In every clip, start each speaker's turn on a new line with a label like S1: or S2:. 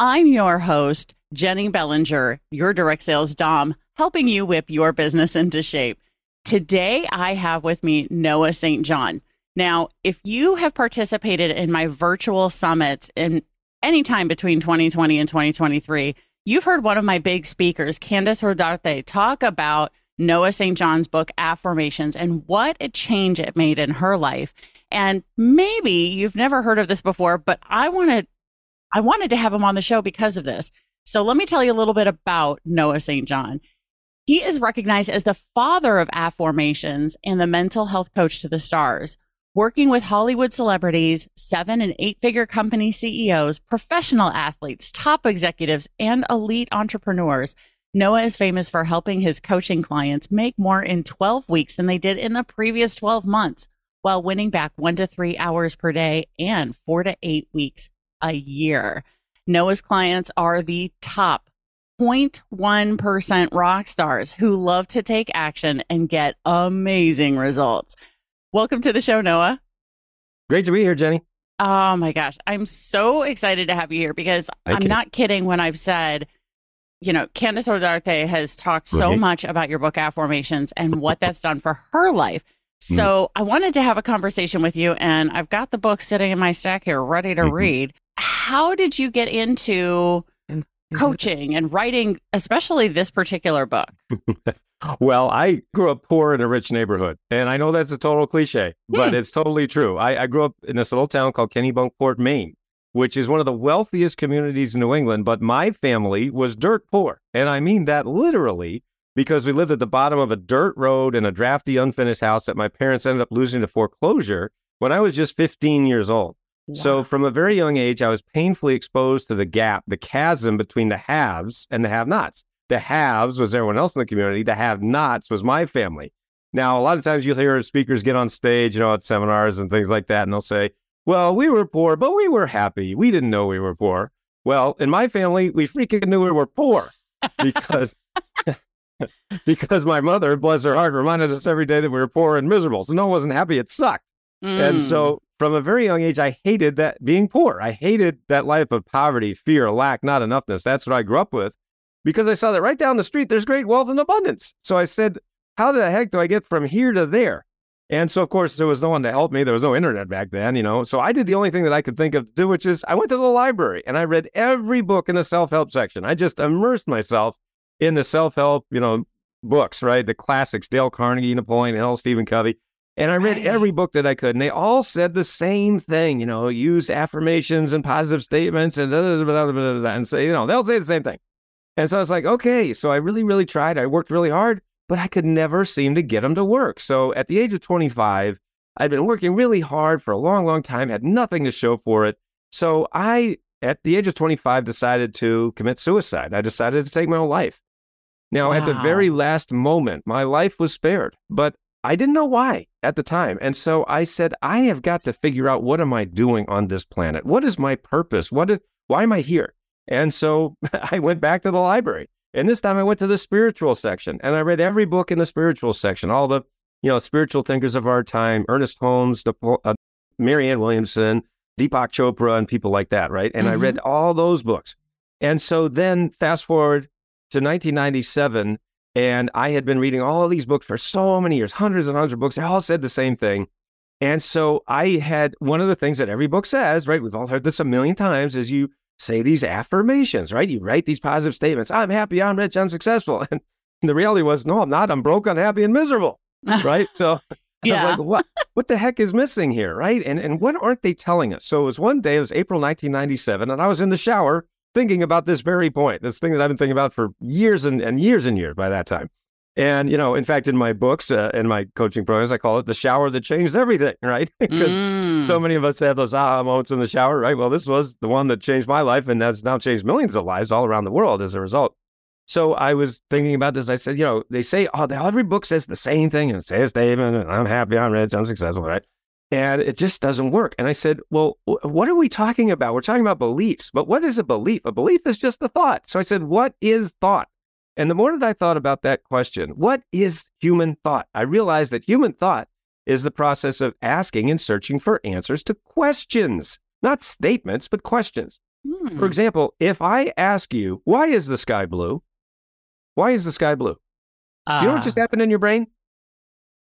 S1: I'm your host, Jennie Bellinger, your direct sales dom, helping you whip your business into shape. Today, I have with me Noah St. John. Now, if you have participated in my virtual summits in any time between 2020 and 2023, you've heard one of my big speakers, Candice Rodarte, talk about Noah St. John's book, Afformations, and what a change it made in her life. And maybe you've never heard of this before, but I wanted I wanted to have him on the show because of this. So let me tell you a little bit about Noah St. John. He is recognized as the father of afformations and the mental health coach to the stars. Working with Hollywood celebrities, seven and eight figure company CEOs, professional athletes, top executives, and elite entrepreneurs, Noah is famous for helping his coaching clients make more in 12 weeks than they did in the previous 12 months while winning back one to three hours per day and four to eight weeks a year. Noah's clients are the top 0.1% rock stars who love to take action and get amazing results. Welcome to the show, Noah.
S2: Great to be here, Jennie.
S1: Oh my gosh. I'm so excited to have you here because I'm
S2: you.
S1: not kidding when I've said, you know, Candice Rodarte has talked so
S2: Right.
S1: much about your book, Afformations, and what that's done for her life.
S2: Mm.
S1: So I wanted to have a conversation with you, and I've got the book sitting in my stack here ready to read. How did you get into coaching and writing, especially this particular book?
S2: Well, I grew up poor in a rich neighborhood, and I know that's a total cliche, but
S1: Hmm.
S2: it's totally true. I, I grew up in this little town called Kennebunkport, Maine, which is one of the wealthiest communities in New England. But my family was dirt poor, and I mean that literally because we lived at the bottom of a dirt road in a drafty, unfinished house that my parents ended up losing to foreclosure when I was just 15 years old. So from a very young age, I was painfully exposed to the gap, the chasm between the haves and the have-nots. The haves was everyone else in the community. The have-nots was my family. Now, a lot of times you'll hear speakers get on stage, you know, at seminars and things like that, and they'll say, "Well, we were poor, but we were happy. We didn't know we were poor." Well, in my family, we freaking knew we were poor because because my mother, bless her heart, reminded us every day that we were poor and miserable. So no one wasn't happy. It sucked. And
S1: Mm.
S2: so from a very young age, I hated that being poor. I hated that life of poverty, fear, lack, not enoughness. That's what I grew up with because I saw that right down the street, there's great wealth and abundance. So I said, how the heck do I get from here to there? And so, of course, there was no one to help me. There was no internet back then, you know. So I did the only thing that I could think of to do, which is I went to the library and I read every book in the self help section. I just immersed myself in the self help, you know, books, right? The classics, Dale Carnegie, Napoleon Hill, Stephen Covey. And I read
S1: Right.
S2: every book that I could, and they all said the same thing, you know, use affirmations and positive statements and da, da, da, da, da, da, and say, you know, they'll say the same thing. And so I was like, okay. So I really, really tried. I worked really hard, but I could never seem to get them to work. So at the age of 25, I'd been working really hard for a long, long time, had nothing to show for it. So I, at the age of 25, decided to commit suicide. I decided to take my own life. Now, at the very last moment, my life was spared, but I didn't know why at the time. And so I said, I have got to figure out what am I doing on this planet? What is my purpose? What is, why am I here? And so I went back to the library. And this time I went to the spiritual section and I read every book in the spiritual section, all the, you know, spiritual thinkers of our time, Ernest Holmes, uh, Marianne Williamson, Deepak Chopra, and people like that, right? And I
S1: Mhm.
S2: read all those books. And so then fast forward to 1997, and I had been reading all of these books for so many years, hundreds and hundreds of books. They all said the same thing. And so I had one of the things that every book says, right? We've all heard this a million times, is you say these affirmations, right? You write these positive statements. I'm happy, I'm rich, I'm successful. And the reality was, no, I'm not. I'm broke, unhappy, and miserable. Right. So I
S1: Yeah.
S2: was like, what what the heck is missing here? Right. And and what aren't they telling us? So it was one day, it was April 1997, and I was in the shower thinking about this very point, this thing that I've been thinking about for years and, and years and years by that time. And, you know, in fact, in my books uh, and my coaching programs, I call it the shower that changed everything, right? because
S1: Mm.
S2: so many of us have those aha moments in the shower, right? Well, this was the one that changed my life and that's now changed millions of lives all around the world as a result. So I was thinking about this. I said, you know, they say, oh, every book says the same thing and say a statement, and I'm happy, I'm rich, I'm successful, right? And it just doesn't work. And I said, well, wh- what are we talking about? We're talking about beliefs, but what is a belief? A belief is just a thought. So I said, what is thought? And the more that I thought about that question, what is human thought? I realized that human thought is the process of asking and searching for answers to questions, not statements, but questions.
S1: Hmm.
S2: For example, if I ask you, why is the sky blue? Why is the sky blue? Do you know what
S1: Uh,
S2: just happened in your brain?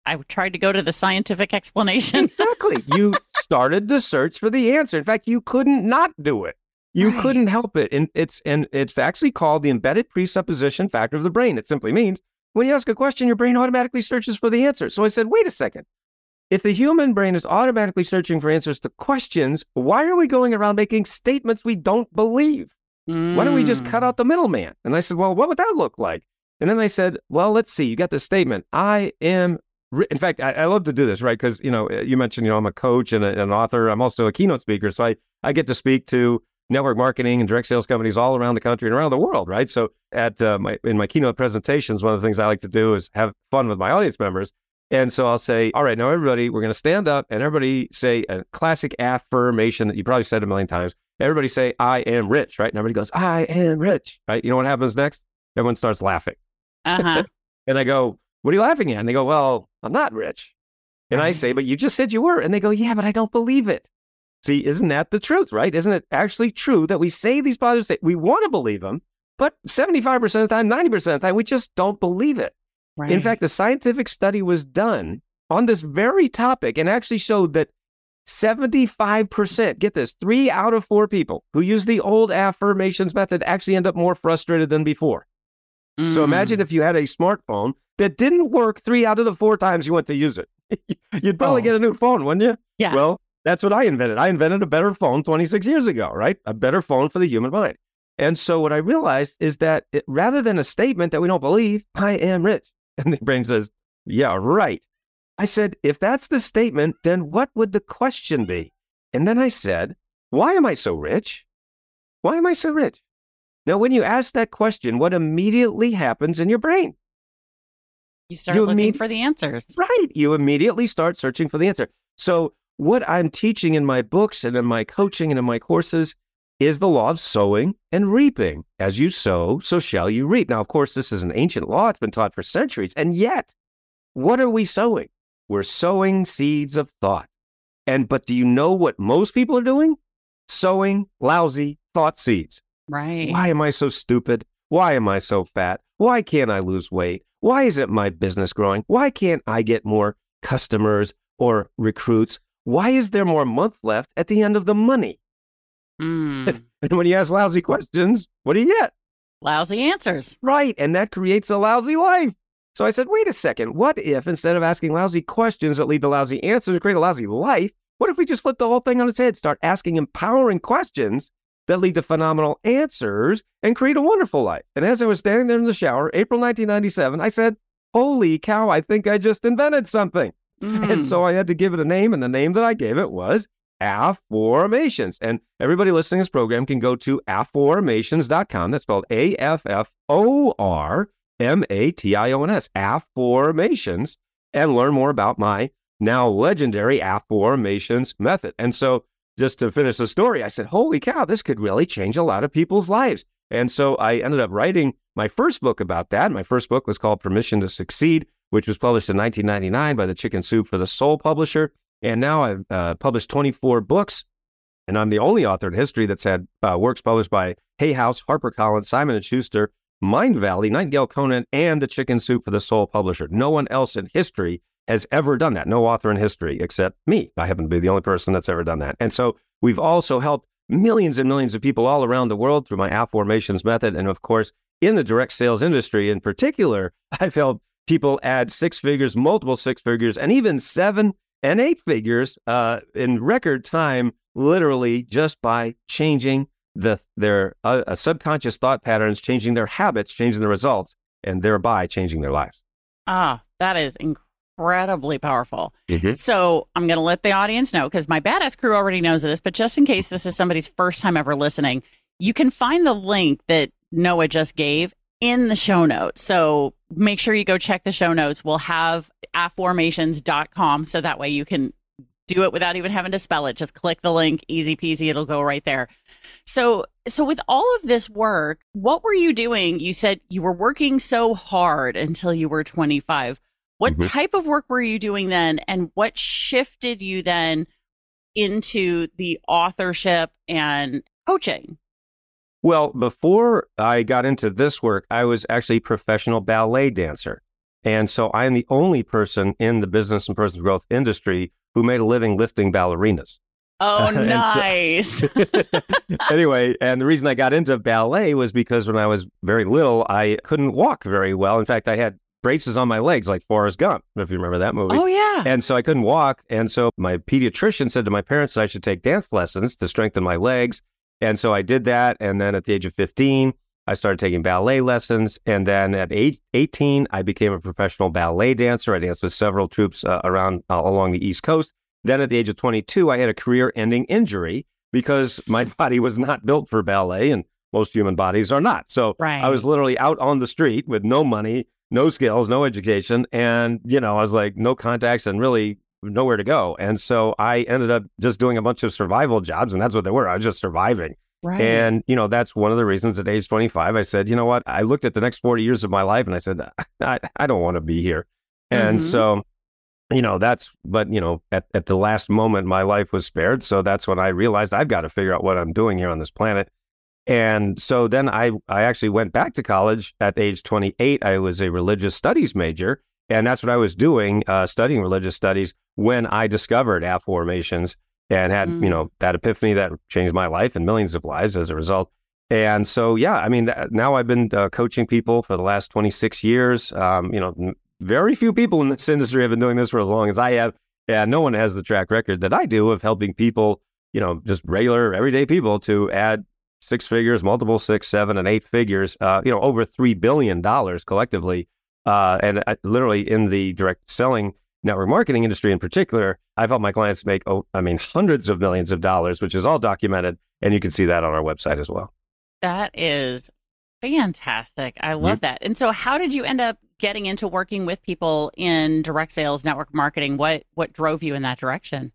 S1: I tried to go to the scientific explanation.
S2: Exactly. you started the search for the answer. In fact, you couldn't not do it. You
S1: Right.
S2: couldn't help it. And it's and it's actually called the embedded presupposition factor of the brain. It simply means when you ask a question, your brain automatically searches for the answer. So I said, wait a second. If the human brain is automatically searching for answers to questions, why are we going around making statements we don't believe? Why don't we just cut
S1: Mm.
S2: out the middleman? And I said, well, what would that look like? And then I said, well, let's see. You got the statement. I am. Ri-" In fact, I, I love to do this, right? Because you know, you mentioned, you know, I'm a coach and a, an author. I'm also a keynote speaker, so I I get to speak to network marketing and direct sales companies all around the country and around the world, right? So at uh, my in my keynote presentations, one of the things I like to do is have fun with my audience members. And so I'll say, all right, now everybody, we're going to stand up and everybody say a classic affirmation that you probably said a million times. Everybody say, I am rich, right? And everybody goes, I am rich, right? You know what happens next? Everyone starts laughing.
S1: Uh-huh.
S2: And I go, What are you laughing at? And they go, Well, I'm not rich. And I say, But you just said you were. And they go, Yeah, but I don't believe it. See, isn't that the truth, right? Isn't it actually true that we say these positive statements? We want to believe them, but 75% of the time, 90% of the time, we just don't believe it.
S1: Right.
S2: In fact, a scientific study was done on this very topic and actually showed that 75%, get this, three out of four people who use the old affirmations method actually end up more frustrated than before. So imagine
S1: Mm.
S2: if you had a smartphone that didn't work three out of the four times you went to use it. You'd probably
S1: Oh.
S2: get a new phone, wouldn't you?
S1: Yeah.
S2: Well, that's what I invented. I invented a better phone 26 years ago, right? A better phone for the human mind. And so what I realized is that it, rather than a statement that we don't believe, I am rich. And the brain says, yeah, right. I said, if that's the statement, then what would the question be? And then I said, why am I so rich? Why am I so rich? Now, when you ask that question, what immediately happens in your brain?
S1: you start
S2: you
S1: looking
S2: mean-
S1: for the answers.
S2: Right. You immediately start searching for the answer. So, what I'm teaching in my books and in my coaching and in my courses is the law of sowing and reaping. As you sow, so shall you reap. Now, of course, this is an ancient law. It's been taught for centuries. And yet, what are we sowing? We're sowing seeds of thought. And, but do you know what most people are doing? Sowing lousy thought seeds.
S1: Right.
S2: Why am I so stupid? Why am I so fat? Why can't I lose weight? Why isn't my business growing? Why can't I get more customers or recruits? Why is there more month left at the end of the money?
S1: Mm.
S2: And when you ask lousy questions, what do you get?
S1: Lousy answers.
S2: Right. And that creates a lousy life. So I said, wait a second. What if instead of asking lousy questions that lead to lousy answers, create a lousy life? What if we just flip the whole thing on its head, start asking empowering questions that lead to phenomenal answers and create a wonderful life? And as I was standing there in the shower, April 1997, I said, holy cow, I think I just invented something.
S1: Mm.
S2: And so I had to give it a name, and the name that I gave it was Afformations. And everybody listening to this program can go to afformations.com. That's spelled A F F O R M A T I O N S, Afformations, and learn more about my now legendary Afformations method. And so just to finish the story, I said, holy cow, this could really change a lot of people's lives. And so I ended up writing my first book about that. My first book was called Permission to Succeed, which was published in 1999 by the Chicken Soup for the Soul publisher. And now I've uh, published 24 books, and I'm the only author in history that's had uh, works published by Hay House, HarperCollins, Simon & Schuster, Mind Valley, Nightingale Conant, and the Chicken Soup for the Soul publisher. No one else in history has ever done that. No author in history except me. I happen to be the only person that's ever done that. And so we've also helped millions and millions of people all around the world through my Afformations method. And of course, in the direct sales industry in particular, I've helped people add six figures, multiple six figures, and even seven and eight figures uh, in record time, literally just by changing the their uh, subconscious thought patterns, changing their habits, changing the results, and thereby changing their lives.
S1: Ah, that is incredibly powerful.
S2: Mm-hmm.
S1: So I'm going to let the audience know because my badass crew already knows this, but just in case this is somebody's first time ever listening, you can find the link that Noah just gave in the show notes. So make sure you go check the show notes. We'll have afformations.com so that way you can do it without even having to spell it. Just click the link, easy peasy, it'll go right there. So so with all of this work, what were you doing? You said you were working so hard until you were 25. What
S2: Mhm.
S1: type of work were you doing then and what shifted you then into the authorship and coaching?
S2: Well, before I got into this work, I was actually a professional ballet dancer. And so I am the only person in the business and personal growth industry who made a living lifting ballerinas.
S1: Oh,
S2: And so-
S1: nice.
S2: anyway, and the reason I got into ballet was because when I was very little, I couldn't walk very well. In fact, I had braces on my legs like Forrest Gump, if you remember that movie.
S1: oh, yeah.
S2: And so I couldn't walk. And so my pediatrician said to my parents that I should take dance lessons to strengthen my legs. And so I did that. And then at the age of 15, I started taking ballet lessons. And then at age 18, I became a professional ballet dancer. I danced with several troupes uh, around uh, along the East Coast. Then at the age of 22, I had a career ending injury because my body was not built for ballet and most human bodies are not. So
S1: right.
S2: I was literally out on the street with no money, no skills, no education. And, you know, I was like, no contacts and really nowhere to go. And so I ended up just doing a bunch of survival jobs. And that's what they were. I was just surviving.
S1: right.
S2: And, you know, that's one of the reasons at age 25, I said, you know what? I looked at the next 40 years of my life and I said, I, I don't want to be here. And
S1: Mhm.
S2: so, you know, that's, but, you know, at, at the last moment, my life was spared. So that's when I realized I've got to figure out what I'm doing here on this planet. And so then I, I actually went back to college at age 28. I was a religious studies major. And that's what I was doing, uh, studying religious studies when I discovered afformations and had,
S1: Mm.
S2: you know, that epiphany that changed my life and millions of lives as a result. And so, yeah, I mean, th- now I've been uh, coaching people for the last 26 years. Um, you know, very few people in this industry have been doing this for as long as I have. And no one has the track record that I do of helping people, you know, just regular, everyday people to add six figures, multiple six, seven, and eight figures, uh, you know, over $3 billion collectively. Uh, and I, literally in the direct selling network marketing industry in particular, I've helped my clients make, oh, I mean, hundreds of millions of dollars, which is all documented. And you can see that on our website as well.
S1: That is fantastic. I love that. And so how did you end up getting into working with people in direct sales network marketing? What what drove you in that direction?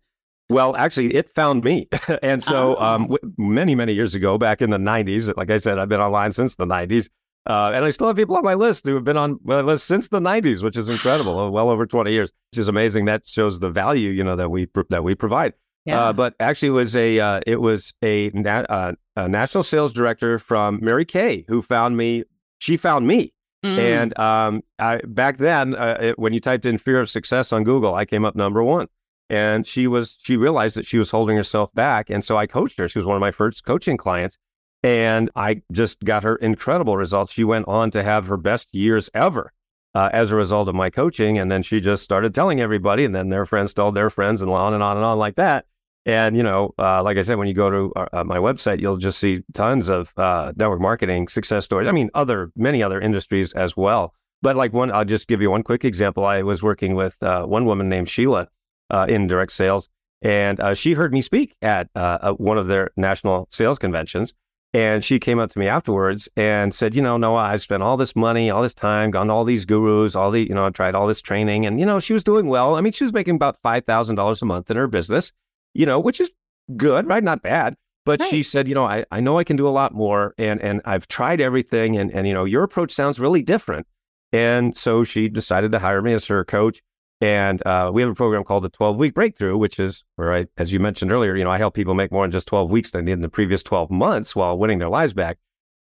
S2: Well, actually, it found me. and so,
S1: Oh.
S2: um, w- many, many years ago, back in the 90s, like I said, I've been online since the 90s. Uh, and I still have people on my list who have been on my list since the 90s, which is incredible. well over 20 years, which is amazing. That shows the value, you know, that we that we provide. Uh, but actually, it was a uh, it was a, na- uh, a national sales director from Mary Kay who found me. She found me,
S1: Mm.
S2: and um, I, back then, uh, it, when you typed in "fear of success" on Google, I came up number one. And she was she realized that she was holding herself back, and so I coached her. She was one of my first coaching clients, and I just got her incredible results. She went on to have her best years ever uh, as a result of my coaching, and then she just started telling everybody, and then their friends told their friends, and on and on and on like that. And you know, uh, like I said, when you go to uh, uh, my website, you'll just see tons of uh, network marketing success stories. I mean, other many other industries as well. But like one, I'll just give you one quick example. I was working with uh, one woman named Sheila uh, in direct sales, and uh, she heard me speak at uh, one of their national sales conventions. And she came up to me afterwards and said, "You know, Noah, I've spent all this money, all this time, gone to all these gurus, all the, you know, I tried all this training, and you know, she was doing well. I mean, she was making about five thousand dollars a month in her business." you know, which is good, right? Not bad. But
S1: Right.
S2: she said, you know, I, I know I can do a lot more and and I've tried everything and and you know, your approach sounds really different. And so she decided to hire me as her coach. And uh, we have a program called the 12 week breakthrough, which is where I, as you mentioned earlier, you know, I help people make more in just 12 weeks than in the previous 12 months while winning their lives back.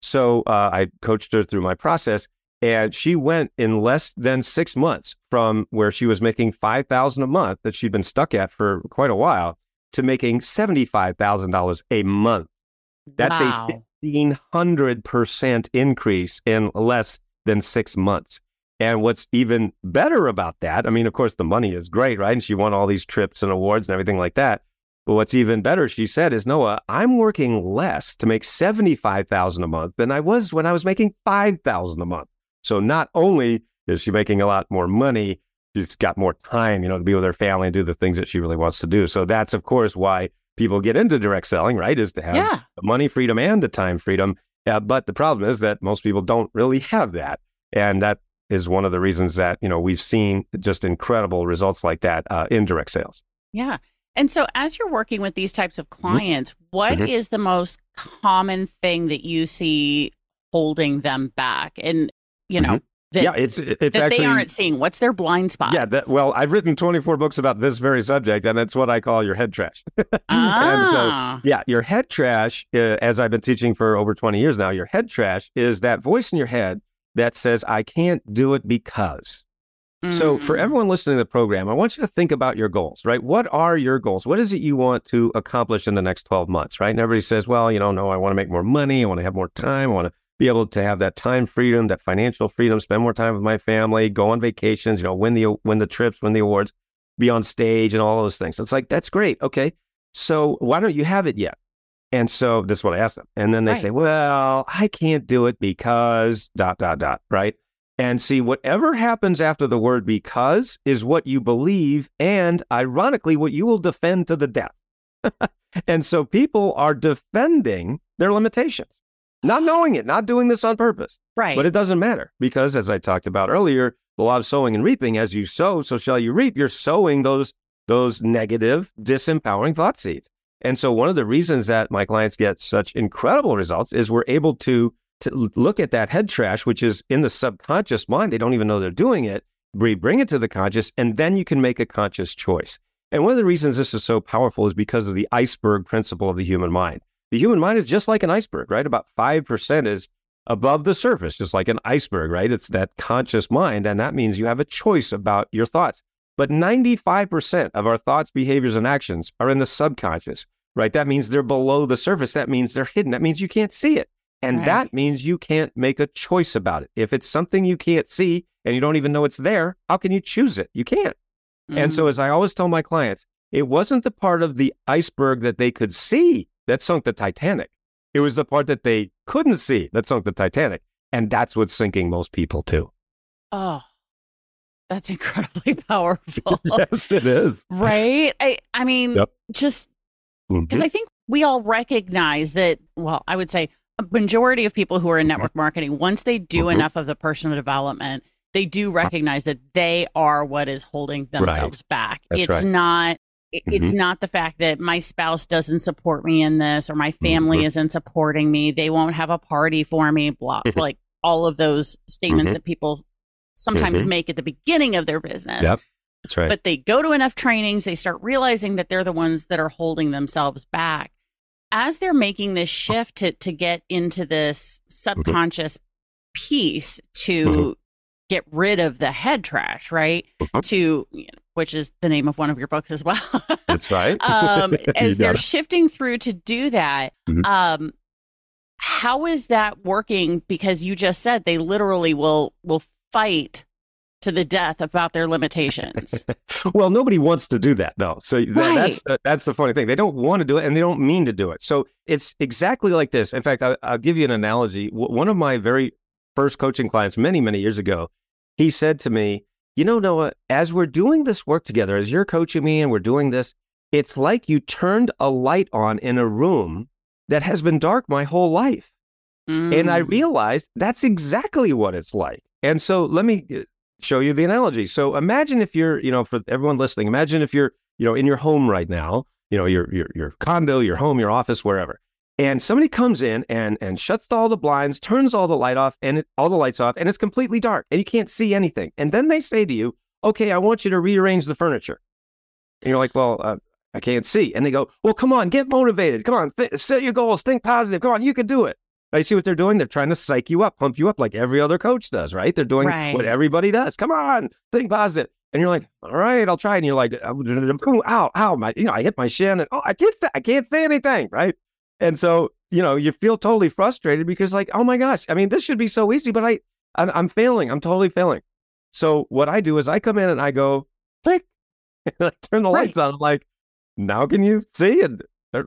S2: So uh, I coached her through my process and she went in less than six months from where she was making 5000 a month that she'd been stuck at for quite a while to making $75,000 a month. That's
S1: Wow.
S2: a 1500% increase in less than six months. And what's even better about that, I mean, of course, the money is great, right? And she won all these trips and awards and everything like that. But what's even better, she said, is Noah, I'm working less to make 75,000 a month than I was when I was making 5,000 a month. So not only is she making a lot more money, she's got more time, you know, to be with her family and do the things that she really wants to do. So that's of course why people get into direct selling, right? Is to have
S1: Yeah.
S2: the money freedom and the time freedom. Uh, but the problem is that most people don't really have that. And that is one of the reasons that, you know, we've seen just incredible results like that uh, in direct sales.
S1: Yeah. And so, as you're working with these types of clients, what is
S2: Mhm.
S1: the most common thing that you see holding them back? And, you know,
S2: Mm-hmm. yeah, it's it's
S1: that
S2: actually
S1: they aren't seeing. What's their blind spot?
S2: Yeah, that, well, I've written 24 books about this very subject, and it's what I call your head trash. and so,
S1: Ah,
S2: yeah, your head trash, uh, as I've been teaching for over 20 years now, your head trash is that voice in your head that says, I can't do it because. So, for
S1: mm,
S2: everyone listening to the program, I want you to think about your goals, right? What are your goals? What is it you want to accomplish in the next 12 months, right? And everybody says, well, you know, no, I want to make more money. I want to have more time. I want to be able to have that time freedom, that financial freedom, spend more time with my family, go on vacations, you know, win the win the trips, win the awards, be on stage and all those things. It's like, that's great. Okay. So why don't you have it yet? And so this is what I asked them. And then they
S1: Right.
S2: say, well, I can't do it because dot, dot, dot, right? And see, whatever happens after the word because is what you believe, and ironically, what you will defend to the death. and so people are defending their limitations, not ah. knowing it, not doing this on purpose.
S1: right.
S2: But it doesn't matter because, as I talked about earlier, the law of sowing and reaping, as you sow, so shall you reap. You're sowing those those negative, disempowering thought seeds. And so, one of the reasons that my clients get such incredible results is we're able to to look at that head trash, which is in the subconscious mind. They don't even know they're doing it. We bring it to the conscious, and then you can make a conscious choice. And one of the reasons this is so powerful is because of the iceberg principle of the human mind. The human mind is just like an iceberg, right? About 5% is above the surface, just like an iceberg, right? It's that conscious mind. And that means you have a choice about your thoughts. But 95% of our thoughts, behaviors, and actions are in the subconscious, right? That means they're below the surface. That means they're hidden. That means you can't see it. And
S1: Right.
S2: that means you can't make a choice about it. If it's something you can't see and you don't even know it's there, how can you choose it? You can't. And
S1: Mm,
S2: so, as I always tell my clients, it wasn't the part of the iceberg that they could see that sunk the Titanic. It was the part that they couldn't see that sunk the Titanic. And that's what's sinking most people too.
S1: oh, that's incredibly powerful.
S2: yes, it is.
S1: Right? I, I mean,
S2: Yep.
S1: just. Because I think we all recognize that, well, I would say a majority of people who are in
S2: Mm-hmm.
S1: network marketing, once they do
S2: Mhm.
S1: enough of the personal development, they do recognize that they are what is holding themselves back.
S2: That's
S1: it's
S2: right. Mm-hmm.
S1: not it's not the fact that my spouse doesn't support me in this or my family
S2: Mhm.
S1: isn't supporting me, they won't have a party for me, blah like all of those statements
S2: Mhm.
S1: that people sometimes make at the beginning of their business.
S2: Yep. That's right.
S1: But they go to enough trainings, they start realizing that they're the ones that are holding themselves back. As they're making this shift to to get into this subconscious piece to
S2: Mhm.
S1: get rid of the head trash, right?
S2: Mhm.
S1: To you know, which is the name of one of your books as well.
S2: That's right.
S1: um, as they're
S2: it.
S1: shifting through to do that,
S2: Mhm.
S1: um, how is that working? Because you just said they literally will will fight to the death about their limitations.
S2: well, nobody wants to do that though. So th-
S1: Right.
S2: that's the, that's the funny thing. They don't want to do it, and they don't mean to do it. So it's exactly like this. In fact, I, I'll give you an analogy. W- one of my very first coaching clients, many many years ago, he said to me, "You know, Noah, as we're doing this work together, as you're coaching me, and we're doing this, it's like you turned a light on in a room that has been dark my whole life." And I
S1: Mm.
S2: realized that's exactly what it's like. And so let me show you the analogy. So imagine if you're, you know, for everyone listening, imagine if you're, you know, in your home right now, you know, your your your condo, your home, your office, wherever. And somebody comes in and and shuts all the blinds, turns all the light off and it, all the lights off and it's completely dark and you can't see anything. And then they say to you, "Okay, I want you to rearrange the furniture." And you're like, "Well, uh, I can't see." And they go, "Well, come on, get motivated. Come on, th- set your goals, think positive. Come on, you can do it." You see what they're doing? They're trying to psych you up, pump you up like every other coach does, right? They're doing
S1: Right.
S2: what everybody does. Come on, think positive. And you're like, all right, I'll try. And you're like, oh, ow, ow, my, you know, I hit my shin and oh, I can't say, I can't say anything, right? And so, you know, you feel totally frustrated because like, oh my gosh, I mean, this should be so easy, but I, I'm, I'm failing. I'm totally failing. So what I do is I come in and I go, click, and I turn the
S1: Right.
S2: lights on. I'm like, now can you see? And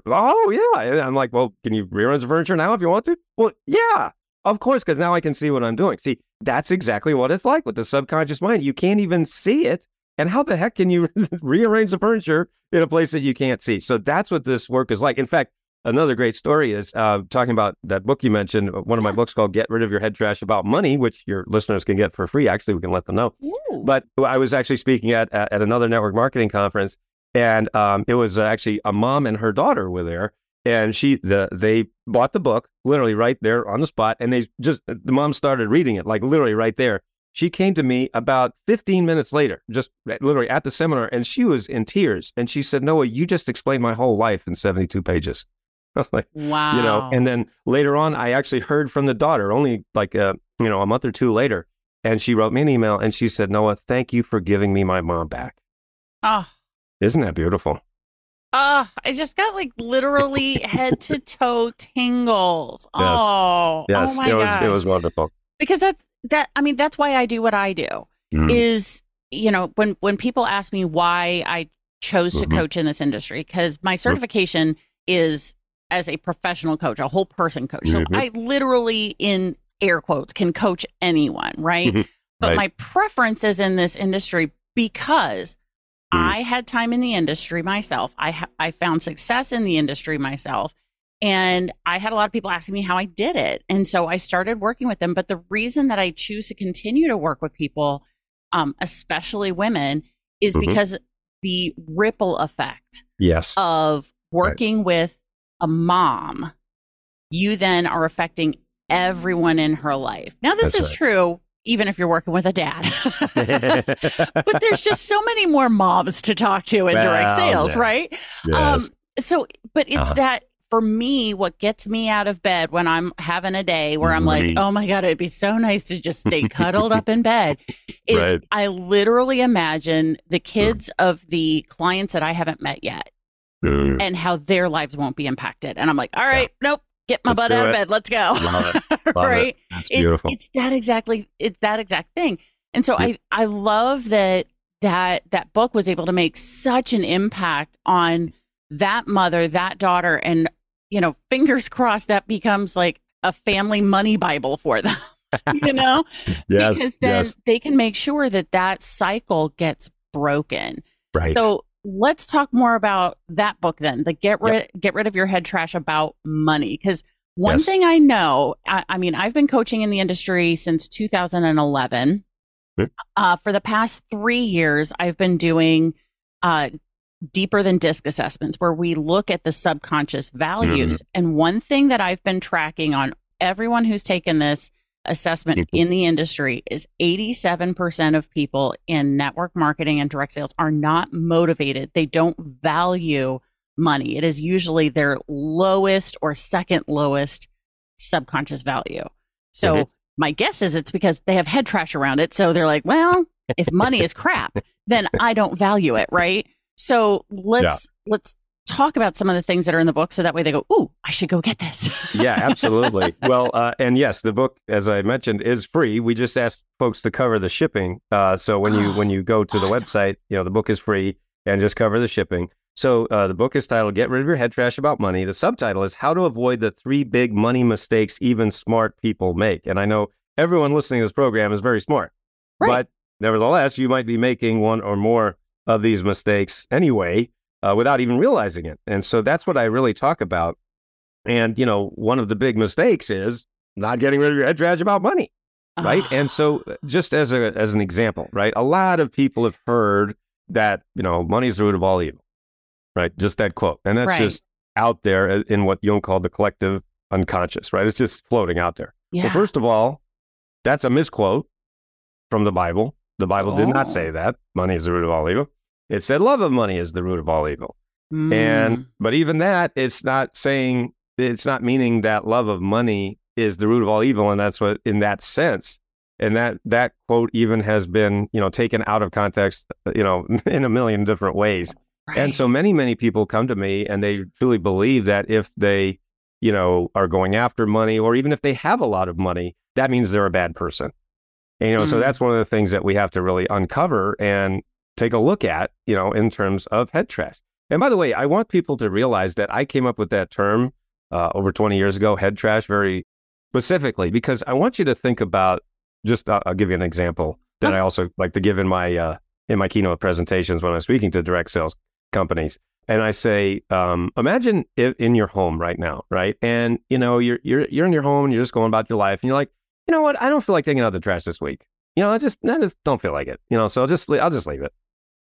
S2: oh yeah. And I'm like, well, can you rearrange the furniture now if you want to? Well, yeah, of course, because now I can see what I'm doing. See, that's exactly what it's like with the subconscious mind. You can't even see it. And how the heck can you rearrange the furniture in a place that you can't see? So that's what this work is like. In fact, another great story is uh, talking about that book you mentioned. One of my books called "Get Rid of Your Head Trash About Money," which your listeners can get for free. Actually, we can let them know.
S1: Ooh.
S2: But I was actually speaking at at, at another network marketing conference, and um, it was actually a mom and her daughter were there, and she the they bought the book literally right there on the spot, and they just the mom started reading it like literally right there. She came to me about 15 minutes later, just literally at the seminar, and she was in tears. And she said, Noah, you just explained my whole life in 72 pages. I was like,
S1: wow.
S2: you know, and then later on, I actually heard from the daughter only like, uh, you know, a month or two later. And she wrote me an email and she said, Noah, thank you for giving me my mom back.
S1: oh,
S2: Isn't that beautiful?
S1: oh, I just got like literally head to toe tingles.
S2: Yes.
S1: Oh,
S2: Yes,
S1: oh my
S2: it was
S1: gosh.
S2: it was wonderful.
S1: because that's that. I mean, that's why I do what I do.
S2: Mm.
S1: is you know when when people ask me why I chose to
S2: Mhm.
S1: coach in this industry because my certification is as a professional coach, a whole person coach. So
S2: Mhm.
S1: I literally in air quotes can coach anyone, right?
S2: Mhm.
S1: But
S2: Right.
S1: my preference is in this industry because
S2: Mm.
S1: I had time in the industry myself. I ha- I found success in the industry myself. And I had a lot of people asking me how I did it. And so I started working with them. But the reason that I choose to continue to work with people, um, especially women, is
S2: Mhm.
S1: because the ripple effect
S2: Yes.
S1: of working with a mom, you then are affecting everyone in her life. Now, this
S2: That's
S1: is
S2: right.
S1: true even if you're working with a dad. but there's just so many more moms to talk to in direct sales,
S2: yeah.
S1: right?
S2: yes.
S1: Um, so, but it's
S2: Uh-huh.
S1: that for me, what gets me out of bed when I'm having a day where I'm like, oh my God, it'd be so nice to just stay cuddled up in bed, is
S2: Right.
S1: I literally imagine the kids of the clients that I haven't met yet and how their lives won't be impacted. And I'm like, all right, nope, get my
S2: Let's
S1: butt out of bed. Let's go.
S2: Love it. Love it.
S1: right?
S2: That's
S1: It's-
S2: beautiful.
S1: It's, that exactly. It's that exact thing. And so I I love that that that book was able to make such an impact on that mother, that daughter, and you know, fingers crossed that becomes like a family money bible for them. you know,
S2: yes.
S1: because then
S2: yes.
S1: they can make sure that that cycle gets broken.
S2: Right.
S1: So let's talk more about that book then. The get
S2: Yep.
S1: rid get rid of your head trash about money. Because one
S2: Yes.
S1: thing I know, I, I mean, I've been coaching in the industry since 2011.
S2: Yep.
S1: Uh, for the past three years, I've been doing uh, deeper than disc assessments where we look at the subconscious values. And one thing that I've been tracking on everyone who's taken this assessment
S2: Mhm.
S1: in the industry is 87% of people in network marketing and direct sales are not motivated. They don't value money. It is usually their lowest or second lowest subconscious value. So
S2: Mhm.
S1: my guess is it's because they have head trash around it. So they're like, well, if money is crap, then I don't value it, right? So let's let's talk about some of the things that are in the book so that way they go, ooh, I should go get this.
S2: yeah, absolutely. well, uh, and yes, the book, as I mentioned, is free. We just asked folks to cover the shipping. Uh, so when you when you go to the website, you know the book is free and just cover the shipping. So uh, the book is titled "Get Rid of Your Head Trash About Money." The subtitle is "How to Avoid the Three Big Money Mistakes Even Smart People Make." And I know everyone listening to this program is very smart,
S1: Right.
S2: but nevertheless, you might be making one or more of these mistakes anyway uh, without even realizing it. And so that's what I really talk about. And, you know, one of the big mistakes is not getting rid of your head trash about money, right?
S1: Ah,
S2: and so just as a as an example, right? A lot of people have heard that, you know, money's the root of all evil. Right? Just that quote. And that's
S1: Right.
S2: just out there in what Jung called the collective unconscious, right? It's just floating out there.
S1: yeah.
S2: Well, first of all, that's a misquote from the Bible. The Bible did not
S1: Oh.
S2: say that money is the root of all evil. It said love of money is the root of all evil. And
S1: Mm.
S2: but even that, it's not saying it's not meaning that love of money is the root of all evil, and that's what in that sense. And that that quote even has been you know taken out of context, you know, in a million different ways. And so many many people come to me and they truly believe that if they you know are going after money or even if they have a lot of money, that means they're a bad person. And, you know, so
S1: Mm.
S2: that's one of the things that we have to really uncover and take a look at, you know, in terms of head trash. And by the way, I want people to realize that I came up with that term uh, over 20 years ago, head trash, very specifically, because I want you to think about just, uh, I'll give you an example that I also like to give in my, uh, in my keynote presentations when I'm speaking to direct sales companies. And I say, um, imagine it in your home right now, right? And you know, you're you're you're in your home and you're just going about your life, and you're like, you know what? I don't feel like taking out the trash this week. You know, I just I just don't feel like it. You know, so I'll just I'll just leave it.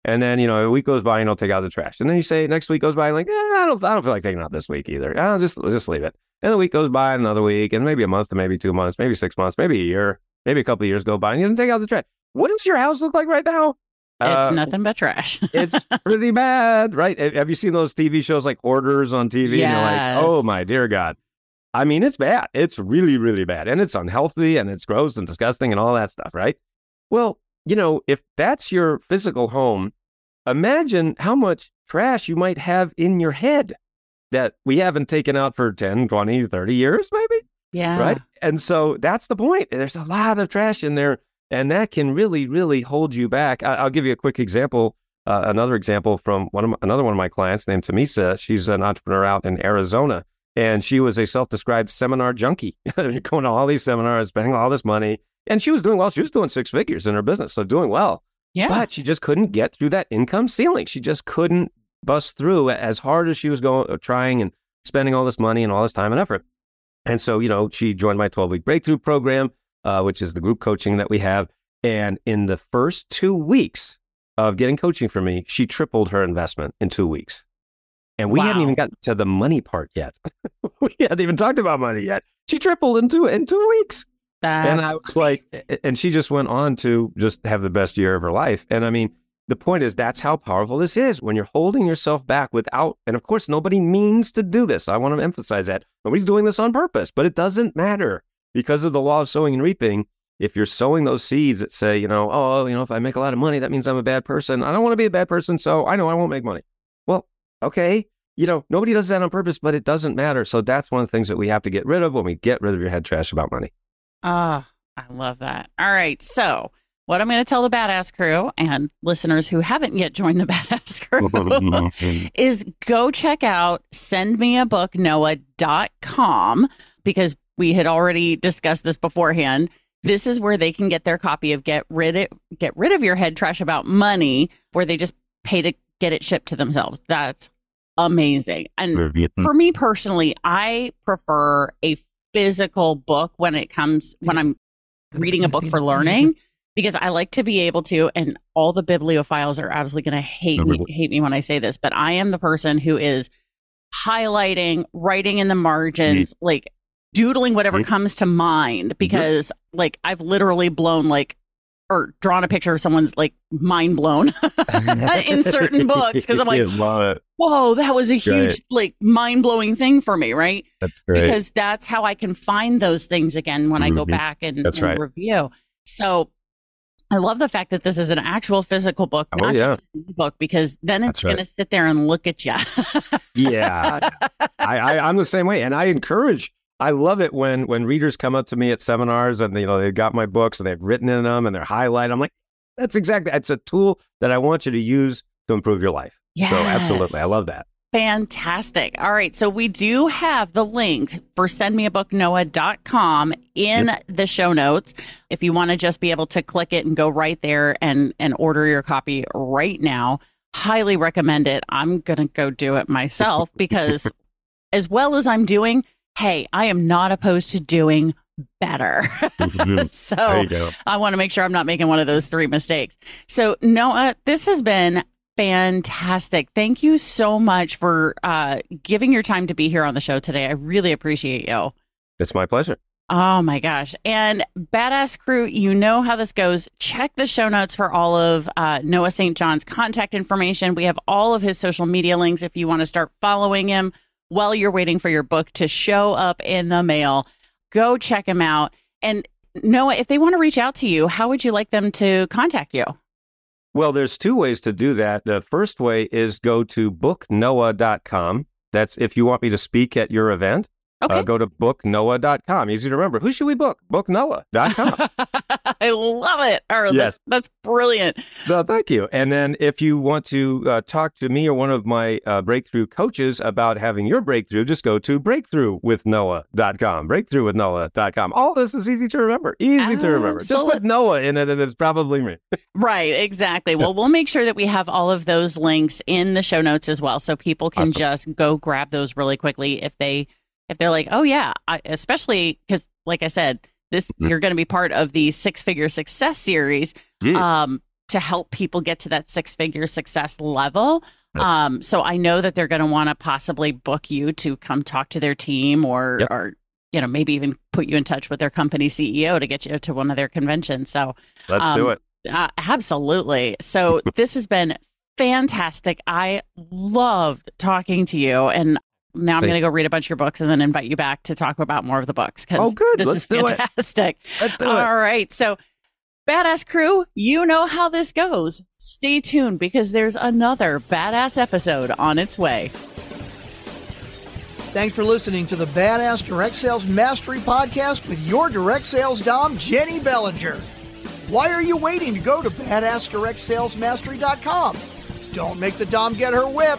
S2: And then you know, a week goes by and I'll take out the trash. And then you say next week goes by, and like, eh, I don't I don't feel like taking out this week either. I'll just just leave it. And the week goes by, another week, and maybe a month, maybe two months, maybe six months, maybe a year, maybe a couple of years go by, and you don't take out the trash. What does your house look like right now?
S1: It's
S2: Uh,
S1: nothing but trash.
S2: it's pretty bad, right? Have have you seen those TV shows like Hoarders on TV? And you're like, oh my dear God. I mean, it's bad. It's really, really bad. And it's unhealthy and it's gross and disgusting and all that stuff, right? Well, you know, if that's your physical home, imagine how much trash you might have in your head that we haven't taken out for 10, 20, 30 years, maybe
S1: yeah.
S2: right? And so that's the point. There's a lot of trash in there, and that can really, really hold you back. I, I'll give you a quick example. Uh, another example from one of my, another one of my clients named Tamisa. She's an entrepreneur out in Arizona, and she was a self-described seminar junkie, going to all these seminars, spending all this money, and she was doing well. She was doing six figures in her business, so doing well.
S1: Yeah.
S2: But she just couldn't get through that income ceiling. She just couldn't bust through as hard as she was going, uh, trying and spending all this money and all this time and effort. And so, you know, she joined my 12 week breakthrough program, uh, which is the group coaching that we have. And in the first two weeks of getting coaching from me, she tripled her investment in two weeks. And we hadn't even gotten to the money part yet. we hadn't even talked about money yet. She tripled in two, in two weeks
S1: That's
S2: and I was like, and she just went on to just have the best year of her life. And I mean, the point is that's how powerful this is when you're holding yourself back without, and of course, nobody means to do this. I want to emphasize that nobody's doing this on purpose, but it doesn't matter because of the law of sowing and reaping. If you're sowing those seeds that say, you know, oh, you know, if I make a lot of money, that means I'm a bad person. I don't want to be a bad person, so I know I won't make money. Well, okay, you know, nobody does that on purpose, but it doesn't matter. So that's one of the things that we have to get rid of when we get rid of your head trash about money.
S1: Oh, I love that. All right. So, what I'm going to tell the badass crew and listeners who haven't yet joined the badass crew is go check out sendmeabooknoah.com because we had already discussed this beforehand. This is where they can get their copy of Get Rid of, Get Rid of Your Head Trash About Money, where they just pay to get it shipped to themselves. That's amazing. And for me personally, I prefer a physical book when it comes when I'm reading a book for learning because I like to be able to and all the bibliophiles are absolutely going to hate me hate me when I say this, but I am the person who is highlighting, writing in the margins, like doodling whatever comes to mind because like I've literally blown like or drawn a picture of someone's like mind blown in certain books because I'm like, whoa, that was a huge,
S2: Right.
S1: like mind blowing thing for me, right?
S2: That's great.
S1: Because that's how I can find those things again when I go
S2: Mhm.
S1: back and, and
S2: right.
S1: review. So I love the fact that this is an actual physical book,
S2: Oh,
S1: not
S2: yeah.
S1: just book, because then it's
S2: right.
S1: going to sit there and look at you.
S2: yeah, I, I, I'm the same way, and I encourage. I love it when when readers come up to me at seminars and you know they've got my books and they've written in them and they're highlighted. I'm like, that's exactly. It's a tool that I want you to use to improve your life. Yes. So absolutely, I love that.
S1: Fantastic. All right. So we do have the link for sendmeabooknoah.com in the show notes. If you want to just be able to click it and go right there and, and order your copy right now, highly recommend it. I'm going to go do it myself because as well as I'm doing, hey, I am not opposed to doing better. so
S2: you go.
S1: I want to make sure I'm not making one of those three mistakes. So, Noah, this has been fantastic. Thank you so much for uh, giving your time to be here on the show today. I really appreciate you.
S2: It's my pleasure.
S1: Oh my gosh. And Badass Crew, you know how this goes. Check the show notes for all of uh, Noah St. John's contact information. We have all of his social media links if you want to start following him while you're waiting for your book to show up in the mail. Go check him out. And Noah, if they want to reach out to you, how would you like them to contact you?
S2: Well, there's two ways to do that. The first way is go to booknoah.com. That's if you want me to speak at your event.
S1: Okay.
S2: Uh, go to booknoah.com. Easy to remember. Who should we book? Booknoah.com.
S1: I love it. Or
S2: Yes.
S1: that's, that's brilliant.
S2: Thank you. And then if you want to uh, talk to me or one of my uh, breakthrough coaches about having your breakthrough, just go to breakthroughwithnoah.com. Breakthroughwithnoah.com. All this is easy to remember. Easy to remember. Just put Noah in it and it's probably me.
S1: Right, exactly. Well, we'll make sure that we have all of those links in the show notes as well, so people can
S2: Awesome.
S1: just go grab those really quickly if they if they're like, oh yeah, I, especially because, like I said, this
S2: Mhm.
S1: you're going to be part of the six figure success series
S2: Mm.
S1: um, to help people get to that six figure success level.
S2: Yes.
S1: Um, so I know that they're going to want to possibly book you to come talk to their team or
S2: Yep.
S1: or you know maybe even put you in touch with their company CEO to get you to one of their conventions. So
S2: Let's do
S1: um,
S2: it.
S1: uh, absolutely. So this has been fantastic. I loved talking to you, and now I'm going to go read a bunch of your books and then invite you back to talk about more of the books. 'cause
S2: Oh, good.
S1: This
S2: Let's
S1: is
S2: do it.
S1: fantastic.
S2: Let's do it.
S1: All right. So, badass crew, you know how this goes. Stay tuned because there's another badass episode on its way.
S3: Thanks for listening to the Badass Direct Sales Mastery Podcast with your direct sales dom, Jennie Bellinger. Why are you waiting to go to badassdirectsalesmastery.com? Don't make the dom get her whip.